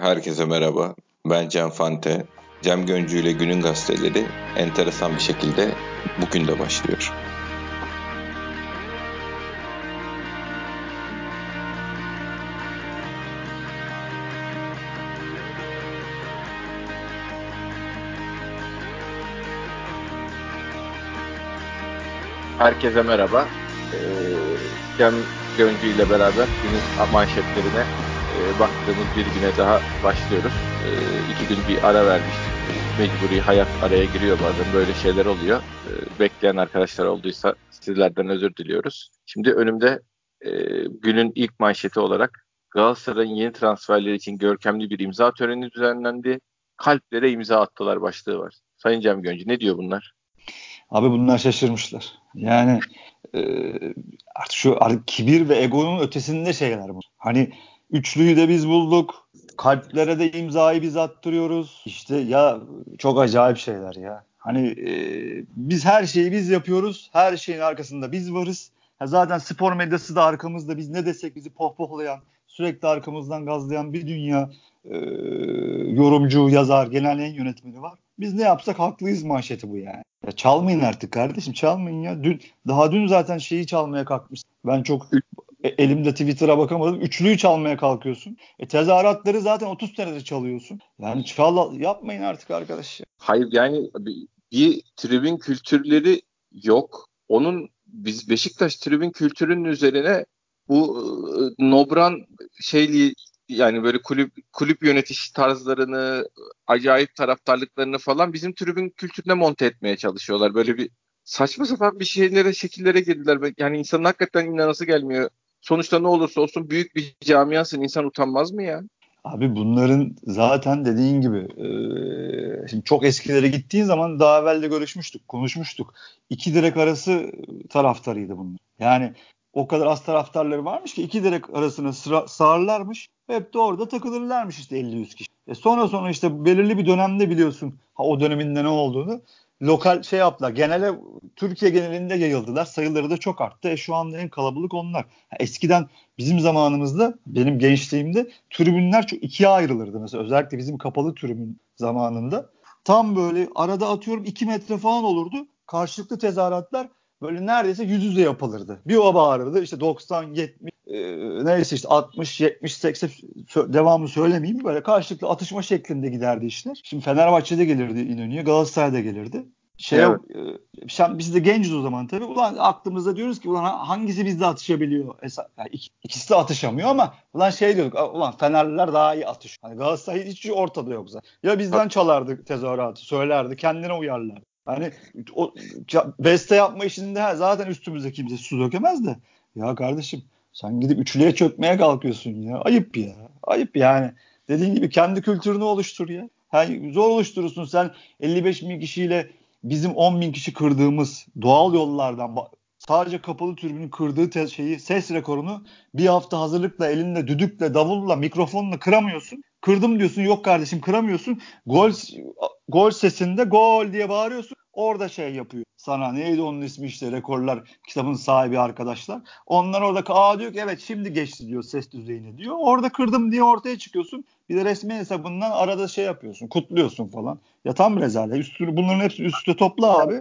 Herkese merhaba. Ben Cem Fante. Cem Göncü ile Günün Gazeteleri enteresan bir şekilde bugün de başlıyor. Herkese merhaba. Ee, Cem Göncü ile beraber günün manşetlerine e, baktığımız bir güne daha başlıyoruz. E, iki gün bir ara vermiştik. Mecburi hayat araya giriyor bazen. Böyle şeyler oluyor. E, bekleyen arkadaşlar olduysa sizlerden özür diliyoruz. Şimdi önümde e, günün ilk manşeti olarak Galatasaray'ın yeni transferleri için görkemli bir imza töreni düzenlendi. Kalplere imza attılar başlığı var. Sayın Cem Göncü ne diyor bunlar? Abi bunlar şaşırmışlar. Yani e, artık şu artık kibir ve egonun ötesinde şeyler bu. Hani üçlüyü de biz bulduk. Kalplere de imzayı biz attırıyoruz. İşte ya çok acayip şeyler ya. Hani e, biz her şeyi biz yapıyoruz. Her şeyin arkasında biz varız. Ha, zaten spor medyası da arkamızda. Biz ne desek bizi pohpohlayan, sürekli arkamızdan gazlayan bir dünya e, yorumcu, yazar, genel yayın yönetmeni var. Biz ne yapsak haklıyız manşeti bu yani. Ya çalmayın artık kardeşim çalmayın ya. Dün daha dün zaten şeyi çalmaya kalkmış. Ben çok e, elimde Twitter'a bakamadım. Üçlüyü çalmaya kalkıyorsun. E tezahüratları zaten 30 senedir çalıyorsun. Yani çal yapmayın artık arkadaş. Hayır yani bir, bir tribün kültürleri yok. Onun biz Beşiktaş tribün kültürünün üzerine bu e, Nobran şeyli yani böyle kulüp kulüp yönetiş tarzlarını, acayip taraftarlıklarını falan bizim tribün kültürüne monte etmeye çalışıyorlar. Böyle bir saçma sapan bir şeylere, şekillere girdiler. Yani insanın hakikaten inanası gelmiyor. Sonuçta ne olursa olsun büyük bir camiasın. insan utanmaz mı ya? Abi bunların zaten dediğin gibi e, şimdi çok eskilere gittiğin zaman daha evvel de görüşmüştük, konuşmuştuk. İki direk arası taraftarıydı bunlar. Yani o kadar az taraftarları varmış ki iki direk arasına sıra, sağırlarmış. Hep de orada takılırlarmış işte 50-100 kişi. E sonra sonra işte belirli bir dönemde biliyorsun ha, o döneminde ne olduğunu lokal şey yaptılar. Genele Türkiye genelinde yayıldılar. Sayıları da çok arttı. E şu anda en kalabalık onlar. Eskiden bizim zamanımızda benim gençliğimde tribünler çok ikiye ayrılırdı. Mesela özellikle bizim kapalı tribün zamanında. Tam böyle arada atıyorum 2 metre falan olurdu. Karşılıklı tezahüratlar böyle neredeyse yüz yüze yapılırdı. Bir o bağırırdı işte 90, 70, e, neyse işte 60, 70, 80 devamı söylemeyeyim böyle karşılıklı atışma şeklinde giderdi işler. Şimdi Fenerbahçe'de gelirdi İnönü'ye, Galatasaray'da gelirdi. Şey, evet. e, biz de genciz o zaman tabii. Ulan aklımızda diyoruz ki ulan hangisi bizde atışabiliyor? Yani ikisi de atışamıyor ama ulan şey diyorduk. Ulan Fenerliler daha iyi atış. Hani Galatasaray hiç ortada yok zaten. Ya bizden çalardı tezahüratı, söylerdi, kendine uyarlar. Hani o beste yapma işinde zaten üstümüze kimse su dökemez de. Ya kardeşim sen gidip üçlüye çökmeye kalkıyorsun ya. Ayıp ya. Ayıp yani. Dediğin gibi kendi kültürünü oluştur ya. Yani zor oluşturursun sen 55 bin kişiyle bizim 10 bin kişi kırdığımız doğal yollardan sadece kapalı türbünün kırdığı şeyi ses rekorunu bir hafta hazırlıkla elinde düdükle davulla mikrofonla kıramıyorsun. Kırdım diyorsun yok kardeşim kıramıyorsun. Gol gol sesinde gol diye bağırıyorsun. Orada şey yapıyor. Sana neydi onun ismi işte rekorlar kitabın sahibi arkadaşlar. Onlar orada aa diyor ki evet şimdi geçti diyor ses düzeyini diyor. Orada kırdım diye ortaya çıkıyorsun. Bir de resmi hesabından arada şey yapıyorsun kutluyorsun falan. Ya tam rezalet. Üstünü, bunların hepsi üstte topla abi.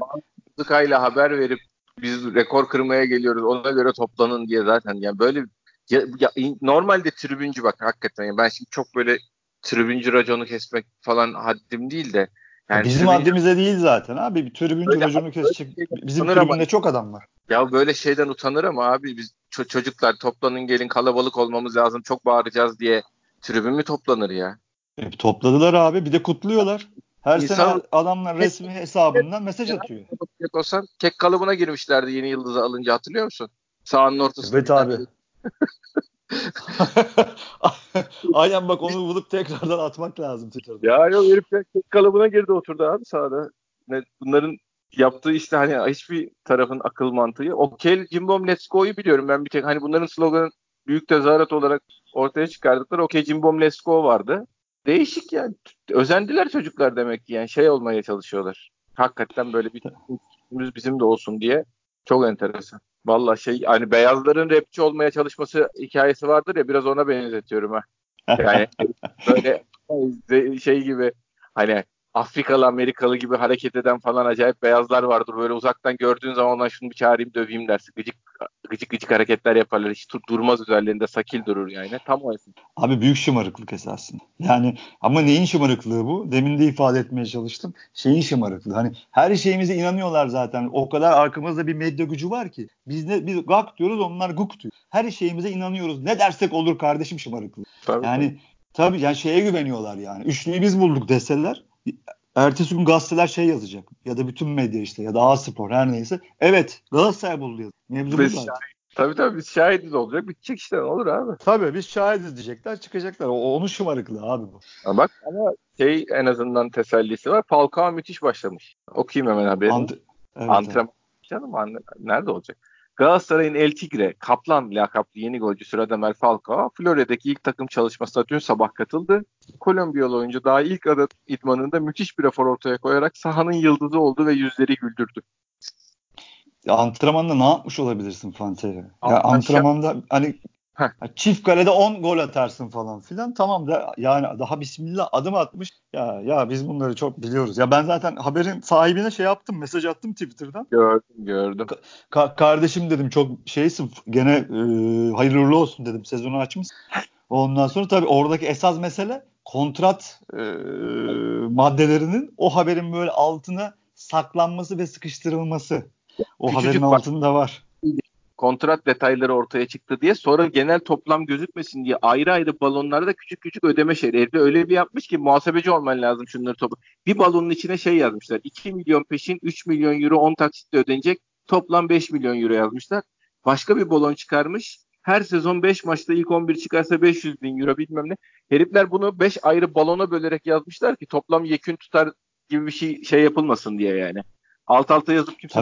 Sıkayla haber verip biz rekor kırmaya geliyoruz ona göre toplanın diye zaten. Yani böyle ya, ya, normalde tribüncü bak hakikaten. Yani ben şimdi çok böyle tribüncü raconu kesmek falan haddim değil de yani bizim tribün... haddimize değil zaten abi. Bir tribüncü raconu kesecek. Bizim tribünde ama, çok adam var. Ya böyle şeyden utanır ama abi biz ço- çocuklar toplanın gelin kalabalık olmamız lazım çok bağıracağız diye tribün mü toplanır ya? E, topladılar abi bir de kutluyorlar. Her İnsan, sene adamlar resmi hesabından mesaj atıyor. Kek olsan kek kalıbına girmişlerdi yeni yıldızı alınca hatırlıyor musun? Sahanın ortasında. Evet abi. Aynen bak onu bulup tekrardan atmak lazım Twitter'da. Ya yok herif tek kalıbına girdi oturdu abi sahada. Ne, bunların yaptığı işte hani hiçbir tarafın akıl mantığı. Okey Cimbom Let's Go'yu biliyorum ben bir tek hani bunların sloganı büyük tezahürat olarak ortaya çıkardıkları Okey Cimbom Let's Go vardı. Değişik yani. Özendiler çocuklar demek ki yani şey olmaya çalışıyorlar. Hakikaten böyle bir bizim de olsun diye. Çok enteresan. Valla şey hani beyazların rapçi olmaya çalışması hikayesi vardır ya biraz ona benzetiyorum ha. Yani böyle şey gibi hani Afrikalı Amerikalı gibi hareket eden falan acayip beyazlar vardır. Böyle uzaktan gördüğün zaman ona şunu bir çağırayım döveyim dersin. Gıcık gıcık gıcık hareketler yaparlar. Hiç durmaz üzerlerinde sakil durur yani. Tam o esin. Abi büyük şımarıklık esasında. Yani ama neyin şımarıklığı bu? Demin de ifade etmeye çalıştım. Şeyin şımarıklığı. Hani her şeyimize inanıyorlar zaten. O kadar arkamızda bir medya gücü var ki. Biz ne biz gak diyoruz onlar guk diyor. Her şeyimize inanıyoruz. Ne dersek olur kardeşim şımarıklığı. Tabii, yani tabii. Tabii yani şeye güveniyorlar yani. Üçlüyü biz bulduk deseler ertesi gün gazeteler şey yazacak ya da bütün medya işte ya da A Spor her neyse. Evet Galatasaray buldu yazıyor. Mevzu bu zaten. Tabii tabii biz şahidiz olacak. Bitecek işte ne olur abi. Tabii biz şahidiz diyecekler çıkacaklar. O, onun şımarıklığı abi bu. Ama bak ama şey en azından tesellisi var. Falcao müthiş başlamış. Okuyayım hemen haberi. Ant evet, Antrenman. Evet. Canım nerede olacak? Galatasaray'ın El Tigre, Kaplan lakaplı yeni golcüsü Radamel Falcao, Florya'daki ilk takım çalışmasına dün sabah katıldı. Kolombiyalı oyuncu daha ilk adı idmanında müthiş bir efor ortaya koyarak sahanın yıldızı oldu ve yüzleri güldürdü. Ya antrenmanda ne yapmış olabilirsin Fanteri? Ya antrenmanda hani Heh. Çift kalede 10 gol atarsın falan filan. Tamam da yani daha bismillah adım atmış. Ya ya biz bunları çok biliyoruz. Ya ben zaten haberin sahibine şey yaptım, mesaj attım Twitter'dan. Gördüm, gördüm. Ka- kardeşim dedim çok şeysin gene e, hayırlı olsun dedim. Sezonu açmış. Ondan sonra tabii oradaki esas mesele kontrat e, maddelerinin o haberin böyle altına saklanması ve sıkıştırılması. O Küçücük haberin altında var kontrat detayları ortaya çıktı diye sonra genel toplam gözükmesin diye ayrı ayrı balonlarda küçük küçük ödeme şeyleri. Herif öyle bir yapmış ki muhasebeci olman lazım şunları topu. Bir balonun içine şey yazmışlar. 2 milyon peşin 3 milyon euro 10 taksitle ödenecek. Toplam 5 milyon euro yazmışlar. Başka bir balon çıkarmış. Her sezon 5 maçta ilk 11 çıkarsa 500 bin euro bilmem ne. Herifler bunu 5 ayrı balona bölerek yazmışlar ki toplam yekün tutar gibi bir şey şey yapılmasın diye yani. Alt alta yazıp kimse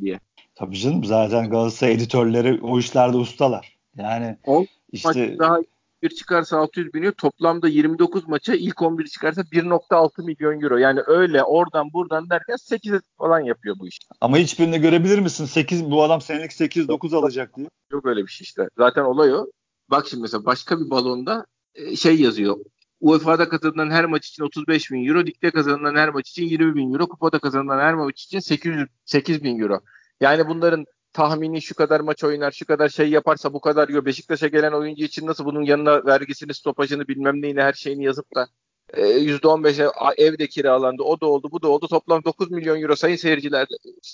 diye. Tabii canım zaten Galatasaray editörleri o işlerde ustalar. Yani o işte daha bir çıkarsa 600 bin euro toplamda 29 maça ilk 11 çıkarsa 1.6 milyon euro. Yani öyle oradan buradan derken 8 falan yapıyor bu iş. Ama hiçbirini görebilir misin? 8 bu adam senelik 8-9 alacak diye. Yok öyle bir şey işte. Zaten olay o. Bak şimdi mesela başka bir balonda e, şey yazıyor. UEFA'da kazanılan her maç için 35 bin euro, ligde kazanılan her maç için 20 bin euro, kupada kazanılan her maç için 800, 8 bin euro. Yani bunların tahmini şu kadar maç oynar, şu kadar şey yaparsa bu kadar diyor. Beşiktaş'a gelen oyuncu için nasıl bunun yanına vergisini, stopajını bilmem neyini her şeyini yazıp da %15'e evde kiralandı, o da oldu, bu da oldu. Toplam 9 milyon euro sayın seyirciler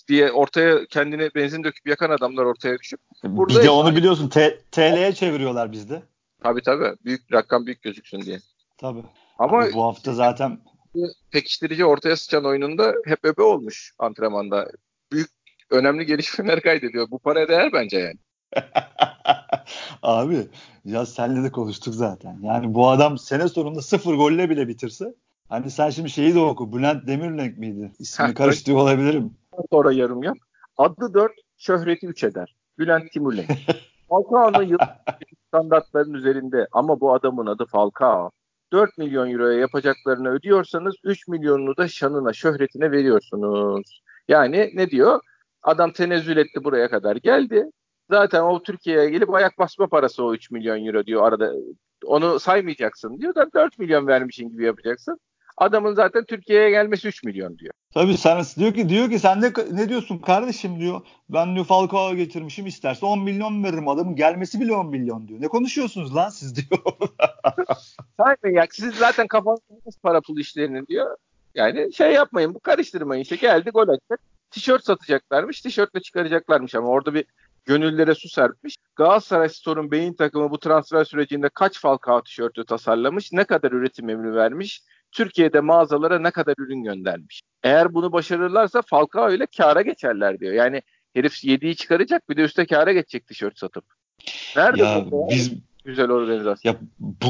diye ortaya kendine benzin döküp yakan adamlar ortaya düşüp. Burada bir de onu biliyorsun TL'ye çeviriyorlar bizde. Tabii tabii. Büyük rakam büyük gözüksün diye. Tabii. Ama Abi bu hafta zaten pekiştirici ortaya sıçan oyununda hep öbe olmuş antrenmanda. Önemli gelişmeler kaydediyor. Bu para değer bence yani. Abi ya senle de konuştuk zaten. Yani bu adam sene sonunda sıfır golle bile bitirse hani sen şimdi şeyi de oku. Bülent Demirlenk miydi? İsmini karıştırıyor olabilirim. Sonra yarım yap. Adı 4, şöhreti 3 eder. Bülent Timurlenk. Falcao'nun yıl standartların üzerinde ama bu adamın adı Falcao. 4 milyon euroya yapacaklarını ödüyorsanız 3 milyonunu da şanına, şöhretine veriyorsunuz. Yani ne diyor? Adam tenezzül etti buraya kadar geldi. Zaten o Türkiye'ye gelip ayak basma parası o 3 milyon euro diyor arada. Onu saymayacaksın diyor da 4 milyon vermişin gibi yapacaksın. Adamın zaten Türkiye'ye gelmesi 3 milyon diyor. Tabii sen diyor ki diyor ki sen de ne diyorsun kardeşim diyor. Ben diyor Falcao getirmişim isterse 10 milyon veririm. Adamın gelmesi bile 10 milyon diyor. Ne konuşuyorsunuz lan siz diyor. Sayın ya siz zaten kafanız para pul işlerini diyor. Yani şey yapmayın bu karıştırmayın. İşte geldi gol atacak tişört satacaklarmış. Tişörtle çıkaracaklarmış ama orada bir gönüllere su serpmiş. Galatasaray Store'un beyin takımı bu transfer sürecinde kaç Falcao tişörtü tasarlamış, ne kadar üretim emri vermiş, Türkiye'de mağazalara ne kadar ürün göndermiş. Eğer bunu başarırlarsa Falcao ile kâra geçerler diyor. Yani herif yediği çıkaracak bir de üstte kâra geçecek tişört satıp. Nerede ya bu? Biz güzel organizasyon. Ya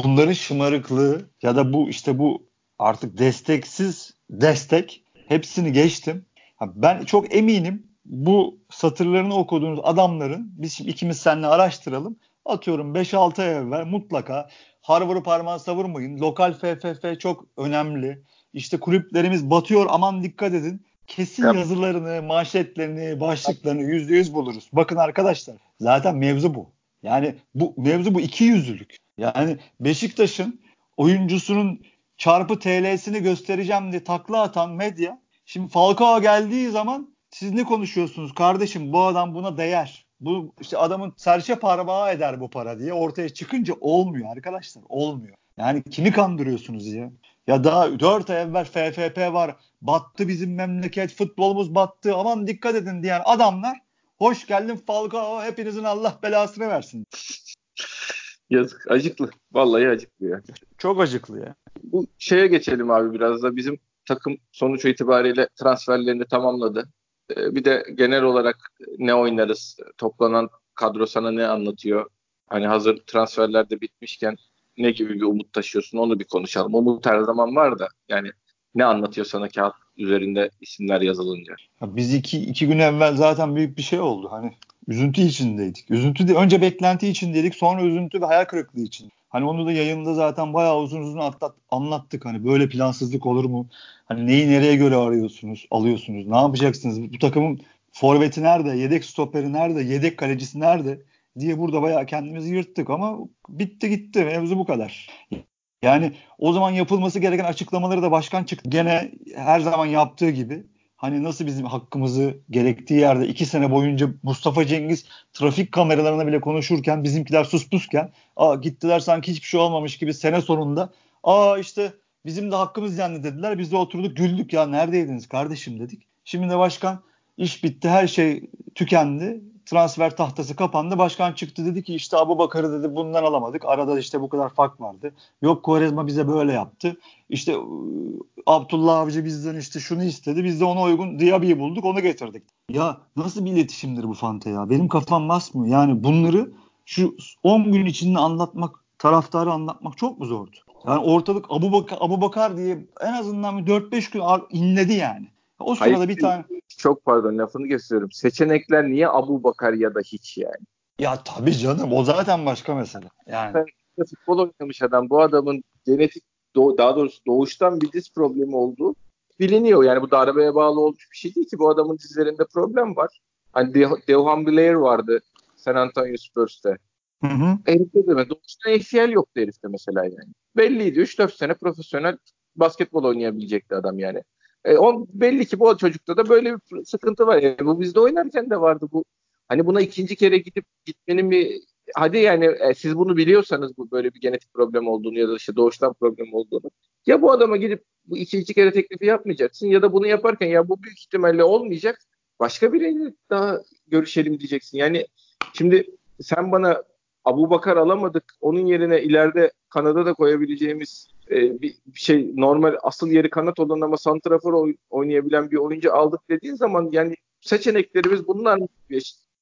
bunların şımarıklığı ya da bu işte bu artık desteksiz destek hepsini geçtim. Ben çok eminim bu satırlarını okuduğunuz adamların biz şimdi ikimiz seninle araştıralım. Atıyorum 5-6 ay evvel mutlaka Harvard'ı parmağı savurmayın. Lokal FFF çok önemli. İşte kulüplerimiz batıyor aman dikkat edin. Kesin yep. yazılarını, manşetlerini, başlıklarını yüzde yüz buluruz. Bakın arkadaşlar zaten mevzu bu. Yani bu mevzu bu iki yüzlülük. Yani Beşiktaş'ın oyuncusunun çarpı TL'sini göstereceğim diye takla atan medya şimdi Falcao geldiği zaman siz ne konuşuyorsunuz kardeşim bu adam buna değer. Bu işte adamın serçe parmağı eder bu para diye ortaya çıkınca olmuyor arkadaşlar olmuyor. Yani kimi kandırıyorsunuz ya? Ya daha 4 ay evvel FFP var. Battı bizim memleket. Futbolumuz battı. Aman dikkat edin diyen adamlar hoş geldin Falcao. Hepinizin Allah belasını versin. Yazık. Acıklı. Vallahi acıklı ya. Çok acıklı ya. Bu şeye geçelim abi biraz da. Bizim takım sonuç itibariyle transferlerini tamamladı. Ee, bir de genel olarak ne oynarız? Toplanan kadro sana ne anlatıyor? Hani hazır transferler de bitmişken ne gibi bir umut taşıyorsun onu bir konuşalım. Umut her zaman var da yani ne anlatıyor sana kağıt üzerinde isimler yazılınca? Ya biz iki, iki gün evvel zaten büyük bir şey oldu. Hani üzüntü içindeydik. Üzüntü de, önce beklenti içindeydik sonra üzüntü ve hayal kırıklığı için. Hani onu da yayında zaten bayağı uzun uzun atlat, anlattık. Hani böyle plansızlık olur mu? Hani neyi nereye göre arıyorsunuz, alıyorsunuz? Ne yapacaksınız? Bu takımın forveti nerede? Yedek stoperi nerede? Yedek kalecisi nerede? diye burada bayağı kendimizi yırttık ama bitti gitti. Mevzu bu kadar. Yani o zaman yapılması gereken açıklamaları da başkan çıktı. Gene her zaman yaptığı gibi hani nasıl bizim hakkımızı gerektiği yerde iki sene boyunca Mustafa Cengiz trafik kameralarına bile konuşurken bizimkiler suspusken aa gittiler sanki hiçbir şey olmamış gibi sene sonunda aa işte bizim de hakkımız yani dediler. Biz de oturduk güldük ya neredeydiniz kardeşim dedik. Şimdi de başkan iş bitti her şey tükendi transfer tahtası kapandı. Başkan çıktı dedi ki işte Abu Bakar'ı dedi bundan alamadık. Arada işte bu kadar fark vardı. Yok Kovarezma bize böyle yaptı. İşte Abdullah Avcı bizden işte şunu istedi. Biz de ona uygun Diaby'i bulduk onu getirdik. Ya nasıl bir iletişimdir bu Fante ya? Benim kafam basmıyor. Yani bunları şu 10 gün içinde anlatmak, taraftarı anlatmak çok mu zordu? Yani ortalık Abu Bakar, Abu Bakar diye en azından 4-5 gün inledi yani. O sırada Hayır, bir tane çok pardon lafını kesiyorum. Seçenekler niye Abu Bakar ya da hiç yani? Ya tabii canım o zaten başka mesele. Yani. Futbol oynamış adam. Bu adamın genetik doğ, daha doğrusu doğuştan bir diz problemi olduğu biliniyor. Yani bu darbeye bağlı olmuş bir şey değil ki. Bu adamın dizlerinde problem var. Hani De- Deohan Blair vardı San Antonio Spurs'te. Hı hı. Herifte de doğuştan ACL yoktu herifte mesela yani. Belliydi. 3-4 sene profesyonel basketbol oynayabilecekti adam yani. E, on, belli ki bu çocukta da böyle bir sıkıntı var. Yani bu bizde oynarken de vardı bu. Hani buna ikinci kere gidip gitmenin bir hadi yani e, siz bunu biliyorsanız bu böyle bir genetik problem olduğunu ya da işte doğuştan problem olduğunu ya bu adama gidip bu ikinci kere teklifi yapmayacaksın ya da bunu yaparken ya bu büyük ihtimalle olmayacak başka biriyle daha görüşelim diyeceksin. Yani şimdi sen bana Abu Bakar alamadık onun yerine ileride Kanada'da koyabileceğimiz e, bir, şey normal asıl yeri kanat olan ama santrafor oynayabilen bir oyuncu aldık dediğin zaman yani seçeneklerimiz bunlar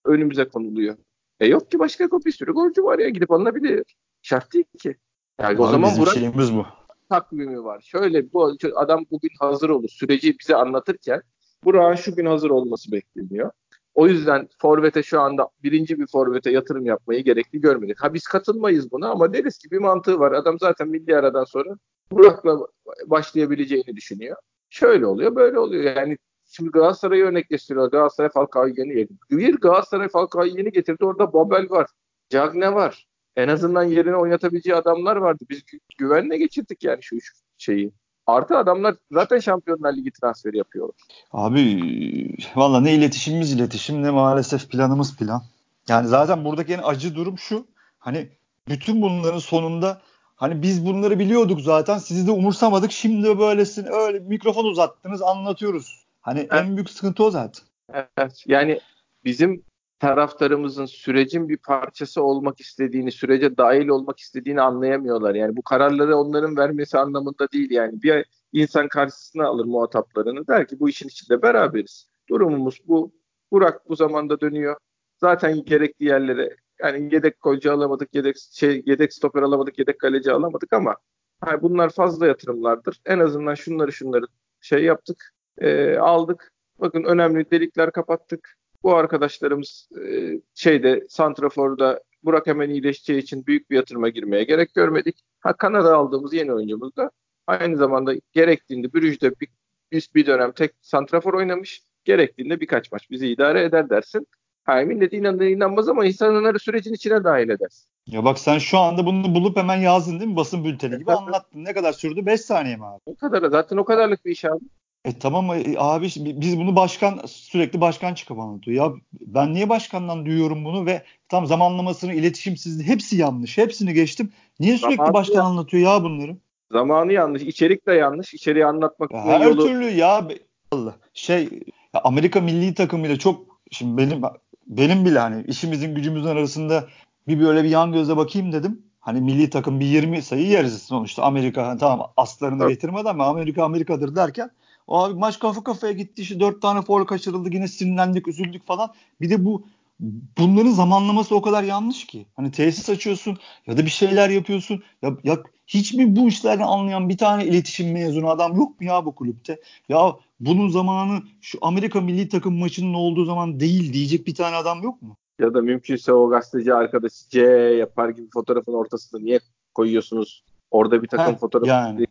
önümüze konuluyor. E yok ki başka bir sürü golcü var ya gidip alınabilir. Şart değil ki. Yani Abi o zaman bizim şeyimiz bu. Takvimi var. Şöyle bu adam bugün hazır olur. Süreci bize anlatırken Burak'ın şu gün hazır olması bekleniyor. O yüzden Forvet'e şu anda birinci bir Forvet'e yatırım yapmayı gerekli görmedik. Ha biz katılmayız buna ama deriz ki bir mantığı var. Adam zaten milli aradan sonra Burak'la başlayabileceğini düşünüyor. Şöyle oluyor, böyle oluyor. Yani şimdi Galatasaray'ı örnek gösteriyor. Galatasaray Falcao'yu yeni getirdi. Bir Galatasaray Falcao'yu yeni getirdi. Orada Babel var. Cagne var. En azından yerine oynatabileceği adamlar vardı. Biz gü- güvenle geçirdik yani şu üç şeyi. Artı adamlar zaten Şampiyonlar Ligi transferi yapıyorlar. Abi valla ne iletişimimiz iletişim ne maalesef planımız plan. Yani zaten buradaki en acı durum şu. Hani bütün bunların sonunda hani biz bunları biliyorduk zaten sizi de umursamadık. Şimdi böylesin öyle mikrofon uzattınız anlatıyoruz. Hani evet. en büyük sıkıntı o zaten. Evet yani bizim taraftarımızın sürecin bir parçası olmak istediğini, sürece dahil olmak istediğini anlayamıyorlar. Yani bu kararları onların vermesi anlamında değil yani. Bir insan karşısına alır muhataplarını der ki bu işin içinde beraberiz. Durumumuz bu. Burak bu zamanda dönüyor. Zaten gerekli yerlere yani yedek golcü alamadık, yedek şey yedek stoper alamadık, yedek kaleci alamadık ama yani bunlar fazla yatırımlardır. En azından şunları şunları şey yaptık, e, aldık. Bakın önemli delikler kapattık bu arkadaşlarımız e, şeyde Santrafor'da Burak hemen iyileşeceği için büyük bir yatırıma girmeye gerek görmedik. Ha Kanada aldığımız yeni oyuncumuz da aynı zamanda gerektiğinde Brüj'de bir, bir, bir dönem tek Santrafor oynamış. Gerektiğinde birkaç maç bizi idare eder dersin. Ha, millet inanır inanmaz ama insanları sürecin içine dahil edersin. Ya bak sen şu anda bunu bulup hemen yazdın değil mi? Basın bülteni gibi anlattın. Ne kadar sürdü? 5 saniye mi abi? O kadar zaten o kadarlık bir iş abi. E tamam e, abi biz bunu başkan sürekli başkan çıkıp anlatıyor. Ya ben niye başkandan duyuyorum bunu ve tam zamanlamasını, iletişimsizliği hepsi yanlış. Hepsini geçtim. Niye sürekli Zamanı başkan ya. anlatıyor ya bunları? Zamanı yanlış, içerik de yanlış. İçeriği anlatmak ya her yolu... türlü ya Allah. Şey ya Amerika milli takımıyla çok şimdi benim benim bile hani işimizin gücümüzün arasında bir böyle bir yan gözle bakayım dedim. Hani milli takım bir 20 sayı yeriz sonuçta. Amerika hani tamam aslarını evet. getirmedi ama Amerika Amerika'dır derken abi maç kafa kafaya gitti işte dört tane foul kaçırıldı yine sinirlendik üzüldük falan. Bir de bu bunların zamanlaması o kadar yanlış ki. Hani tesis açıyorsun ya da bir şeyler yapıyorsun. Ya, ya hiç mi bu işlerden anlayan bir tane iletişim mezunu adam yok mu ya bu kulüpte? Ya bunun zamanı şu Amerika milli takım maçının olduğu zaman değil diyecek bir tane adam yok mu? Ya da mümkünse o gazeteci arkadaşı C yapar gibi fotoğrafın ortasında niye koyuyorsunuz? Orada bir takım Heh, fotoğrafı yani.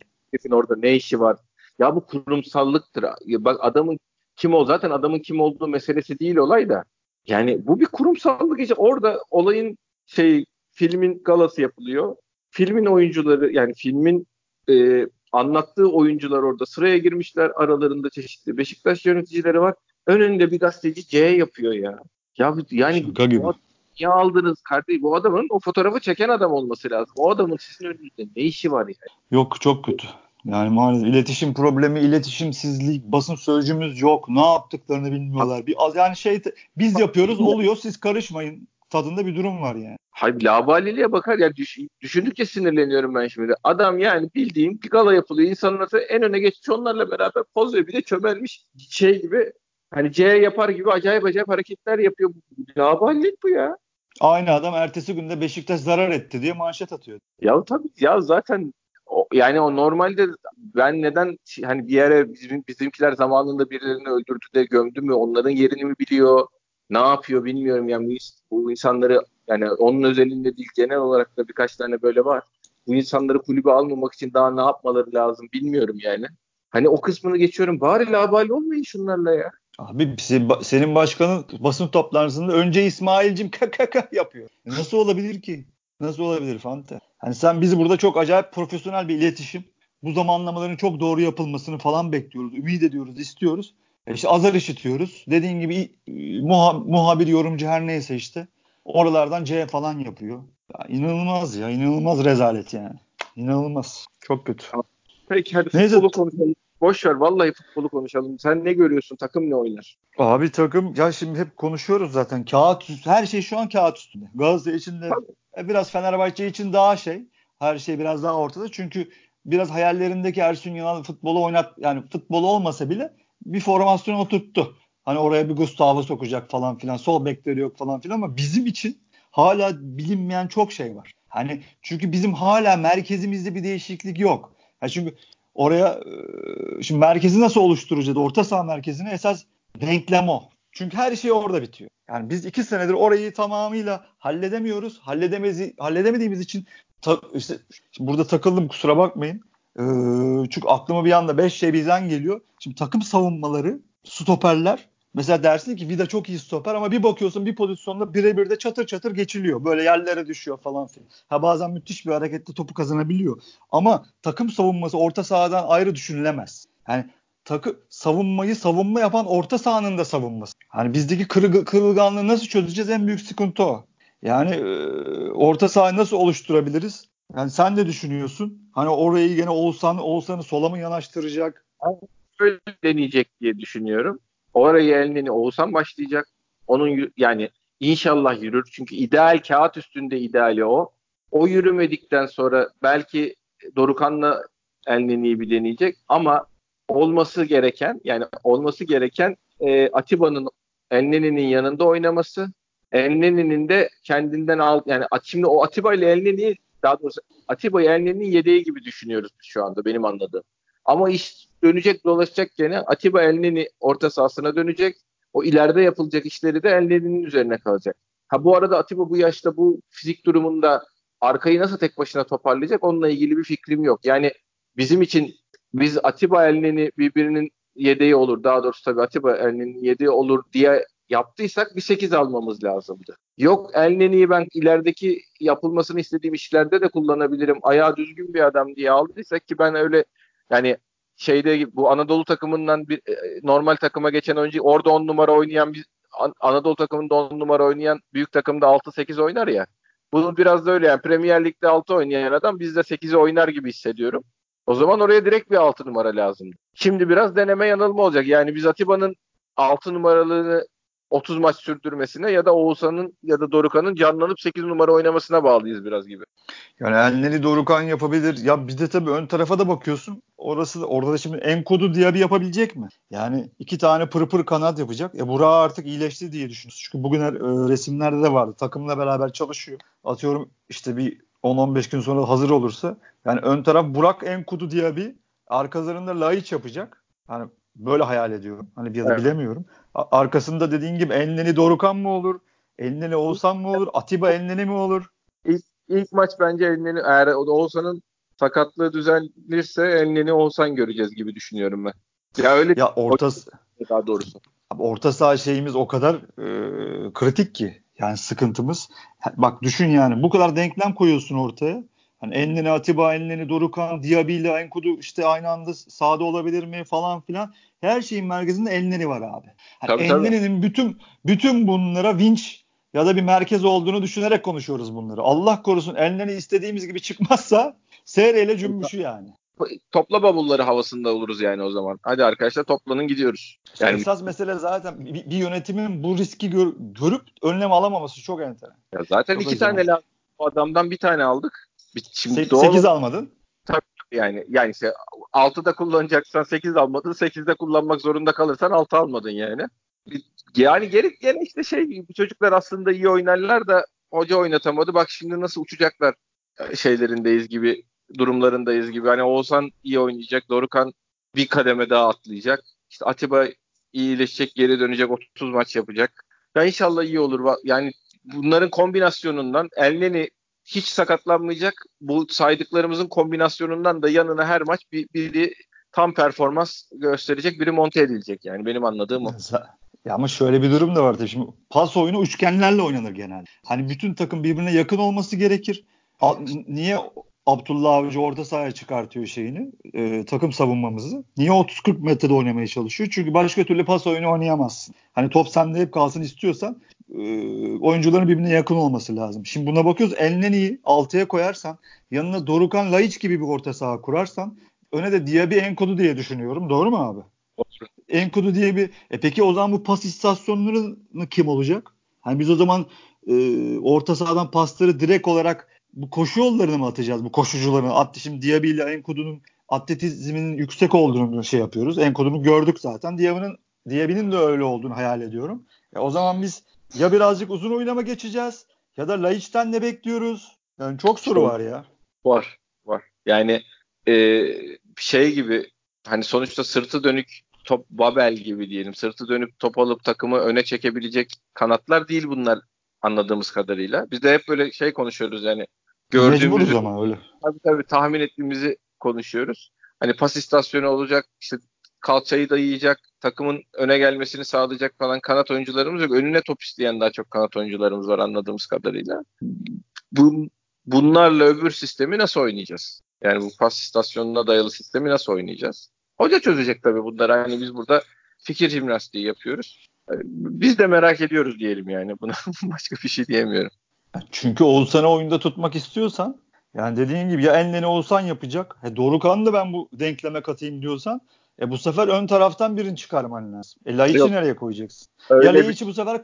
orada ne işi var? Ya bu kurumsallıktır. Ya bak adamın kim o zaten adamın kim olduğu meselesi değil olay da. Yani bu bir kurumsallık işte orada olayın şey filmin galası yapılıyor. Filmin oyuncuları yani filmin e, anlattığı oyuncular orada sıraya girmişler. Aralarında çeşitli Beşiktaş yöneticileri var. Önünde bir gazeteci C yapıyor ya. Ya yani Şaka gibi. niye aldınız kardeşim? Bu adamın o fotoğrafı çeken adam olması lazım. O adamın sizin önünüzde ne işi var yani? Yok çok kötü. Yani maalesef iletişim problemi, iletişimsizlik, basın sözcüğümüz yok. Ne yaptıklarını bilmiyorlar. Bir yani şey biz yapıyoruz oluyor siz karışmayın tadında bir durum var yani. Hayır labaliliğe bakar ya düş, düşündükçe sinirleniyorum ben şimdi. Adam yani bildiğim bir gala yapılıyor. İnsanlar en öne geçmiş onlarla beraber poz ve bir de çömelmiş şey gibi hani C yapar gibi acayip acayip hareketler yapıyor. Laballik bu ya. Aynı adam ertesi günde Beşiktaş zarar etti diye manşet atıyor. Ya tabii ya zaten o, yani o normalde ben neden hani bir yere bizim, bizimkiler zamanında birilerini öldürdü de gömdü mü onların yerini mi biliyor ne yapıyor bilmiyorum yani bu, insanları yani onun özelinde değil genel olarak da birkaç tane böyle var. Bu insanları kulübe almamak için daha ne yapmaları lazım bilmiyorum yani. Hani o kısmını geçiyorum. Bari labali olmayın şunlarla ya. Abi senin başkanın basın toplantısında önce İsmail'cim kakaka yapıyor. Nasıl olabilir ki? Nasıl olabilir Fante? Hani sen bizi burada çok acayip profesyonel bir iletişim, bu zamanlamaların çok doğru yapılmasını falan bekliyoruz, ümit ediyoruz, istiyoruz. E işte azar işitiyoruz. Dediğin gibi muha, muhabir, yorumcu her neyse işte oralardan C falan yapıyor. Ya inanılmaz ya, inanılmaz rezalet yani. İnanılmaz. Çok kötü. Peki hadi Neyse. futbolu konuşalım. Boş ver vallahi futbolu konuşalım. Sen ne görüyorsun? Takım ne oynar? Abi takım ya şimdi hep konuşuyoruz zaten. Kağıt üstü. Her şey şu an kağıt üstünde. Galatasaray için de Tabii. E, biraz Fenerbahçe için daha şey. Her şey biraz daha ortada. Çünkü biraz hayallerindeki Ersun Yanal futbolu oynat yani futbolu olmasa bile bir formasyon oturttu. Hani oraya bir Gustavo sokacak falan filan. Sol bekleri yok falan filan ama bizim için hala bilinmeyen çok şey var. Hani çünkü bizim hala merkezimizde bir değişiklik yok. Yani çünkü oraya şimdi merkezi nasıl oluşturacağız? Orta saha merkezini esas denklem o. Çünkü her şey orada bitiyor. Yani biz iki senedir orayı tamamıyla halledemiyoruz. Halledemezi, halledemediğimiz için ta, işte burada takıldım kusura bakmayın. Ee, çünkü aklıma bir anda beş şey bizden geliyor. Şimdi takım savunmaları, stoperler. Mesela dersin ki Vida çok iyi stoper ama bir bakıyorsun bir pozisyonda birebir de çatır çatır geçiliyor. Böyle yerlere düşüyor falan filan. Ha bazen müthiş bir harekette topu kazanabiliyor. Ama takım savunması orta sahadan ayrı düşünülemez. Yani takı savunmayı savunma yapan orta sahanın da savunması. Hani bizdeki kırıg- kırılganlığı nasıl çözeceğiz en büyük sıkıntı o. Yani e, orta sahayı nasıl oluşturabiliriz? Yani sen de düşünüyorsun. Hani orayı gene Oğuzhan, Oğuzhan'ı sola mı yanaştıracak? Öyle deneyecek diye düşünüyorum. Orayı elini Oğuzhan başlayacak. Onun yani inşallah yürür. Çünkü ideal kağıt üstünde ideali o. O yürümedikten sonra belki Dorukan'la Elneni'yi bir deneyecek ama olması gereken yani olması gereken e, Atiba'nın Elneni'nin yanında oynaması. Elneni'nin de kendinden al yani şimdi o Atiba ile Elneni daha doğrusu Atiba'yı Elneni'nin yedeği gibi düşünüyoruz şu anda benim anladığım. Ama iş dönecek dolaşacak gene Atiba Elneni orta sahasına dönecek. O ileride yapılacak işleri de Elneni'nin üzerine kalacak. Ha bu arada Atiba bu yaşta bu fizik durumunda arkayı nasıl tek başına toparlayacak onunla ilgili bir fikrim yok. Yani bizim için biz Atiba Elneni birbirinin yedeği olur. Daha doğrusu tabii Atiba Elneni'nin yedeği olur diye yaptıysak bir 8 almamız lazımdı. Yok Elneni'yi ben ilerideki yapılmasını istediğim işlerde de kullanabilirim. Ayağı düzgün bir adam diye aldıysak ki ben öyle yani şeyde bu Anadolu takımından bir e, normal takıma geçen önce orada 10 numara oynayan bir Anadolu takımında 10 numara oynayan büyük takımda 6-8 oynar ya. Bu biraz da öyle yani Premier Lig'de 6 oynayan adam bizde 8'i oynar gibi hissediyorum. O zaman oraya direkt bir 6 numara lazım. Şimdi biraz deneme yanılma olacak. Yani biz Atiba'nın 6 numaralığını 30 maç sürdürmesine ya da Oğuzhan'ın ya da Dorukan'ın canlanıp 8 numara oynamasına bağlıyız biraz gibi. Yani Elneni Dorukan yapabilir. Ya bir de tabii ön tarafa da bakıyorsun. Orası da, orada da şimdi Enkodu bir yapabilecek mi? Yani iki tane pır pır kanat yapacak. E Burak artık iyileşti diye düşünüyoruz. Çünkü bugün her, e, resimlerde de vardı. Takımla beraber çalışıyor. Atıyorum işte bir 10-15 gün sonra hazır olursa. Yani ön taraf Burak Enkudu bir arkalarında Laiç yapacak. Yani böyle hayal ediyorum. Hani bir evet. bilemiyorum. Arkasında dediğin gibi Enleni Dorukan mı olur? Enleni Oğuzhan mı olur? Atiba Enleni mi olur? İlk, ilk maç bence Enleni eğer Oğuzhan'ın sakatlığı düzenlirse Enleni Oğuzhan göreceğiz gibi düşünüyorum ben. Ya öyle ya orta daha doğrusu. Abi orta saha şeyimiz o kadar e, kritik ki. Yani sıkıntımız. Bak düşün yani bu kadar denklem koyuyorsun ortaya. Hani Enleni Atiba, Enleni Dorukan, Diaby ile Enkudu işte aynı anda sahada olabilir mi falan filan. Her şeyin merkezinde Enleni var abi. Hani Enleni'nin bütün bütün bunlara vinç ya da bir merkez olduğunu düşünerek konuşuyoruz bunları. Allah korusun Enleni istediğimiz gibi çıkmazsa seyreyle cümbüşü yani. Topla bavulları havasında oluruz yani o zaman. Hadi arkadaşlar toplanın gidiyoruz. Yani... Esas mesele zaten bir, bir yönetimin bu riski gör, görüp önlem alamaması çok enteresan. Ya zaten çok iki tane lazım. O adamdan bir tane aldık. Şimdi Se- doğal 8 almadın. Tabii yani yani işte 6'da kullanacaksan 8 almadın. 8'de kullanmak zorunda kalırsan 6 almadın yani. Yani geri gene işte şey bu çocuklar aslında iyi oynarlar da hoca oynatamadı. Bak şimdi nasıl uçacaklar e, şeylerindeyiz gibi durumlarındayız gibi. Hani Oğuzhan iyi oynayacak. Dorukan bir kademe daha atlayacak. İşte Atiba iyileşecek, geri dönecek, 30 maç yapacak. Ya inşallah iyi olur. Yani bunların kombinasyonundan Elneni hiç sakatlanmayacak. Bu saydıklarımızın kombinasyonundan da yanına her maç bir, biri tam performans gösterecek, biri monte edilecek yani benim anladığım o. Ya ama şöyle bir durum da var tabii. Şimdi pas oyunu üçgenlerle oynanır genelde. Hani bütün takım birbirine yakın olması gerekir. A, niye Abdullah Avcı orta sahaya çıkartıyor şeyini, e, takım savunmamızı. Niye 30-40 metrede oynamaya çalışıyor? Çünkü başka türlü pas oyunu oynayamazsın. Hani top sende hep kalsın istiyorsan e, oyuncuların birbirine yakın olması lazım. Şimdi buna bakıyoruz. iyi 6'ya koyarsan, yanına Dorukan Laiç gibi bir orta saha kurarsan, öne de Diaby Enkodu diye düşünüyorum. Doğru mu abi? Doğru. Enkodu diye bir e peki o zaman bu pas istasyonları kim olacak? Hani biz o zaman e, orta sahadan pasları direkt olarak bu koşu yollarını mı atacağız? Bu koşucuların at şimdi Diaby ile Enkodu'nun atletizminin yüksek olduğunu şey yapıyoruz. Enkodu'nu gördük zaten. Diaby'nin Diaby'nin de öyle olduğunu hayal ediyorum. E, o zaman biz ya birazcık uzun oynama geçeceğiz ya da Laiç'ten ne bekliyoruz? Yani çok soru var ya. Var, var. Yani e, şey gibi hani sonuçta sırtı dönük top Babel gibi diyelim. Sırtı dönüp top alıp takımı öne çekebilecek kanatlar değil bunlar anladığımız kadarıyla. Biz de hep böyle şey konuşuyoruz yani gördüğümüz ama öyle. Tabii tabii tahmin ettiğimizi konuşuyoruz. Hani pas istasyonu olacak, işte kalçayı dayayacak, takımın öne gelmesini sağlayacak falan kanat oyuncularımız yok. Önüne top isteyen daha çok kanat oyuncularımız var anladığımız kadarıyla. Bu, bunlarla öbür sistemi nasıl oynayacağız? Yani bu pas istasyonuna dayalı sistemi nasıl oynayacağız? Hoca çözecek tabii bunları. Hani biz burada fikir jimnastiği yapıyoruz. Biz de merak ediyoruz diyelim yani. Buna başka bir şey diyemiyorum. Çünkü Oğuzhan'ı oyunda tutmak istiyorsan yani dediğin gibi ya Enlen'i Oğuzhan yapacak. He, Dorukan'ı da ben bu denkleme katayım diyorsan e bu sefer ön taraftan birini çıkarman lazım. E Laiç'i nereye koyacaksın? Öyle ya Laiç'i bu sefer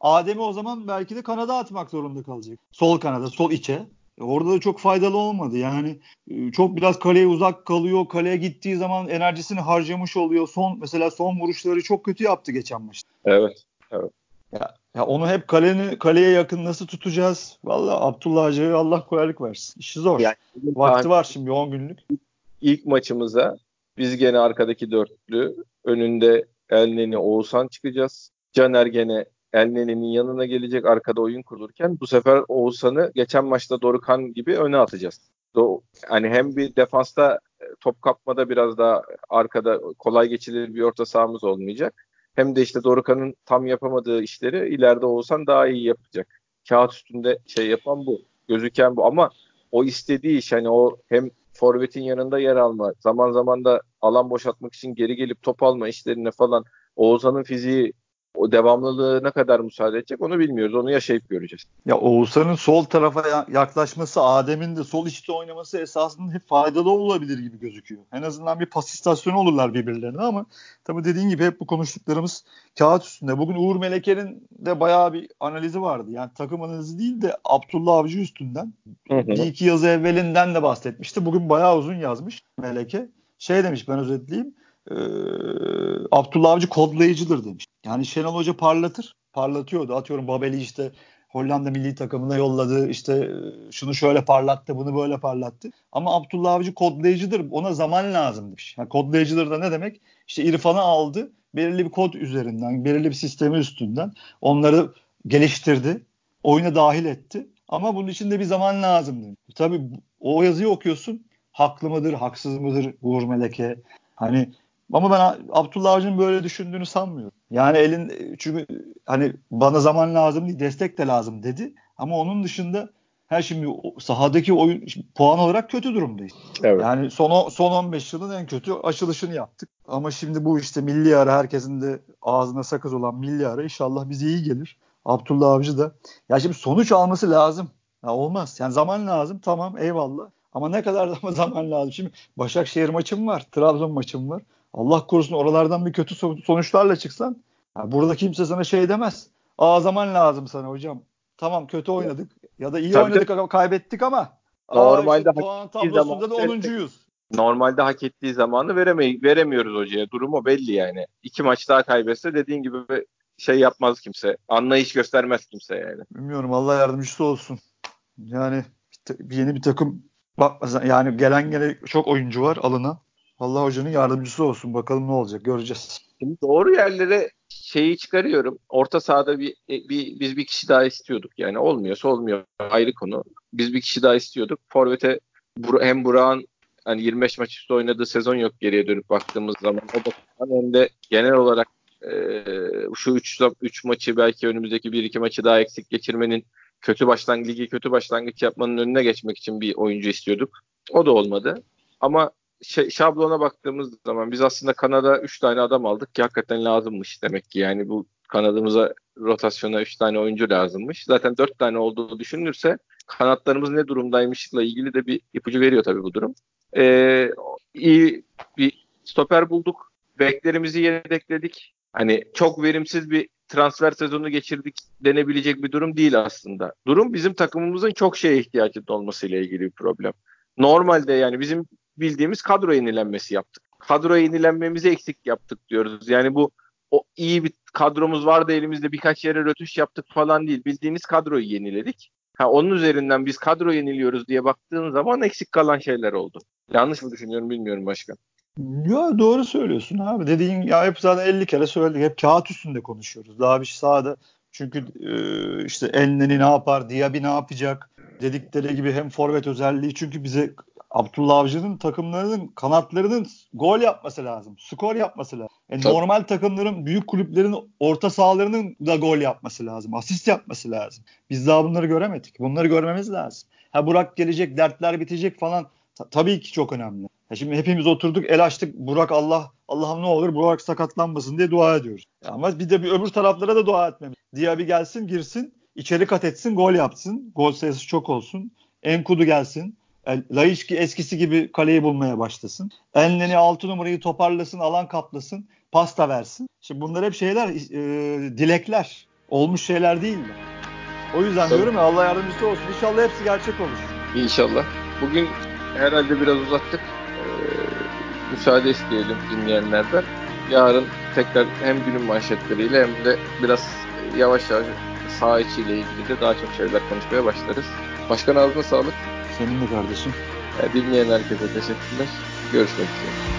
Adem'i o zaman belki de kanada atmak zorunda kalacak. Sol kanada, sol içe. E orada da çok faydalı olmadı. Yani e, çok biraz kaleye uzak kalıyor. Kaleye gittiği zaman enerjisini harcamış oluyor. Son mesela son vuruşları çok kötü yaptı geçen maçta. Evet. Evet. Ya, ya onu hep kaleni, kaleye yakın nasıl tutacağız? Vallahi Abdullah Hacı'ya Allah kolaylık versin. İşi zor. Yani, Vakti var şimdi 10 günlük. İlk maçımıza biz gene arkadaki dörtlü önünde Elneni Oğuzhan çıkacağız. Caner gene Elneni'nin yanına gelecek arkada oyun kurulurken bu sefer Oğuzhan'ı geçen maçta Dorukan gibi öne atacağız. Do hani hem bir defansta e, top kapmada biraz daha arkada kolay geçilir bir orta sahamız olmayacak. hem de işte Dorukan'ın tam yapamadığı işleri ileride Oğuzhan daha iyi yapacak. Kağıt üstünde şey yapan bu. Gözüken bu ama o istediği iş hani o hem forvetin yanında yer alma, zaman zaman da alan boşaltmak için geri gelip top alma işlerine falan Oğuzhan'ın fiziği o devamlılığı ne kadar müsaade edecek onu bilmiyoruz. Onu yaşayıp göreceğiz. Ya Oğuzhan'ın sol tarafa yaklaşması, Adem'in de sol içte oynaması esasında hep faydalı olabilir gibi gözüküyor. En azından bir pas istasyonu olurlar birbirlerine ama tabii dediğin gibi hep bu konuştuklarımız kağıt üstünde. Bugün Uğur Meleke'nin de bayağı bir analizi vardı. Yani takım analizi değil de Abdullah Avcı üstünden. Bir iki yazı evvelinden de bahsetmişti. Bugün bayağı uzun yazmış Meleke. Şey demiş ben özetleyeyim e, Abdullah Avcı kodlayıcıdır demiş. Yani Şenol Hoca parlatır. Parlatıyordu. Atıyorum Babel'i işte Hollanda milli takımına yolladı. İşte e, şunu şöyle parlattı, bunu böyle parlattı. Ama Abdullah Avcı kodlayıcıdır. Ona zaman lazım demiş. Yani kodlayıcıdır da ne demek? İşte İrfan'ı aldı. Belirli bir kod üzerinden, belirli bir sistemi üstünden onları geliştirdi. Oyuna dahil etti. Ama bunun için de bir zaman lazım. Demiş. Tabii o yazıyı okuyorsun. Haklı mıdır, haksız mıdır Uğur Meleke? Hani ama ben Abdullah Avcı'nın böyle düşündüğünü sanmıyorum. Yani elin çünkü hani bana zaman lazım değil destek de lazım dedi. Ama onun dışında her şimdi sahadaki oyun puan olarak kötü durumdayız. Evet. Yani son son 15 yılın en kötü açılışını yaptık. Ama şimdi bu işte milli ara herkesin de ağzına sakız olan milli ara inşallah bize iyi gelir. Abdullah Avcı da. Ya şimdi sonuç alması lazım. Ya olmaz. Yani zaman lazım. Tamam eyvallah. Ama ne kadar zaman lazım? Şimdi Başakşehir maçım var. Trabzon maçım var. Allah korusun oralardan bir kötü sonuçlarla çıksan ya burada kimse sana şey demez. Aa zaman lazım sana hocam. Tamam kötü oynadık ya da iyi Tabii oynadık de, kaybettik ama normalde işte puan tablosunda da 10.yüz. Normalde hak ettiği zamanı veremey veremiyoruz hocaya. Durumu belli yani. İki maç daha kaybetse dediğin gibi şey yapmaz kimse. Anlayış göstermez kimse yani. Bilmiyorum Allah yardımcısı olsun. Yani yeni bir takım bak yani gelen gene çok oyuncu var alına. Allah hocanın yardımcısı olsun. Bakalım ne olacak göreceğiz. Şimdi doğru yerlere şeyi çıkarıyorum. Orta sahada bir, e, bir biz bir kişi daha istiyorduk. Yani olmuyorsa olmuyor ayrı konu. Biz bir kişi daha istiyorduk. Forvet'e hem Burak'ın hani 25 maç üstü oynadığı sezon yok geriye dönüp baktığımız zaman. O bakımdan hem de genel olarak e, şu 3 3 maçı belki önümüzdeki 1-2 maçı daha eksik geçirmenin kötü başlangıç ligi kötü başlangıç yapmanın önüne geçmek için bir oyuncu istiyorduk. O da olmadı. Ama şablona baktığımız zaman biz aslında Kanada 3 tane adam aldık ki hakikaten lazımmış demek ki. Yani bu kanadımıza rotasyona 3 tane oyuncu lazımmış. Zaten 4 tane olduğu düşünülürse kanatlarımız ne durumdaymışla ilgili de bir ipucu veriyor tabii bu durum. Ee, iyi bir stoper bulduk. Beklerimizi yedekledik. Hani çok verimsiz bir transfer sezonu geçirdik denebilecek bir durum değil aslında. Durum bizim takımımızın çok şeye ihtiyacı olmasıyla ilgili bir problem. Normalde yani bizim bildiğimiz kadro yenilenmesi yaptık. Kadro yenilenmemizi eksik yaptık diyoruz. Yani bu o iyi bir kadromuz vardı elimizde birkaç yere rötuş yaptık falan değil. Bildiğiniz kadroyu yeniledik. Ha, onun üzerinden biz kadro yeniliyoruz diye baktığın zaman eksik kalan şeyler oldu. Yanlış mı düşünüyorum bilmiyorum başkan. Ya doğru söylüyorsun abi. Dediğin ya hep zaten 50 kere söyledik. Hep kağıt üstünde konuşuyoruz. Daha bir sahada çünkü e, işte Elneni ne yapar, Diaby ne yapacak dedikleri gibi hem forvet özelliği çünkü bize Abdullah Avcı'nın takımlarının kanatlarının gol yapması lazım. Skor yapması lazım. Yani normal takımların, büyük kulüplerin orta sahalarının da gol yapması lazım. Asist yapması lazım. Biz daha bunları göremedik. Bunları görmemiz lazım. Ha Burak gelecek, dertler bitecek falan. Ta- tabii ki çok önemli. Ya şimdi hepimiz oturduk, el açtık. Burak Allah Allah'ım ne olur Burak sakatlanmasın diye dua ediyoruz. Ama bir de bir öbür taraflara da dua etmemiz. Diaby gelsin, girsin, içeri kat etsin, gol yapsın. Gol sayısı çok olsun. Enkudu gelsin. Laiçki eskisi gibi kaleyi bulmaya başlasın. Enleni 6 numarayı toparlasın, alan kaplasın, pasta versin. Şimdi bunlar hep şeyler, e, dilekler. Olmuş şeyler değil mi? O yüzden Tabii. diyorum ya Allah yardımcısı olsun. İnşallah hepsi gerçek olur. İnşallah. Bugün herhalde biraz uzattık. Ee, müsaade isteyelim dinleyenlerden. Yarın tekrar hem günün manşetleriyle hem de biraz yavaş yavaş saha içiyle ilgili de daha çok şeyler konuşmaya başlarız. Başkan ağzına sağlık. Senin de kardeşim. dinleyen herkese teşekkürler. Görüşmek üzere.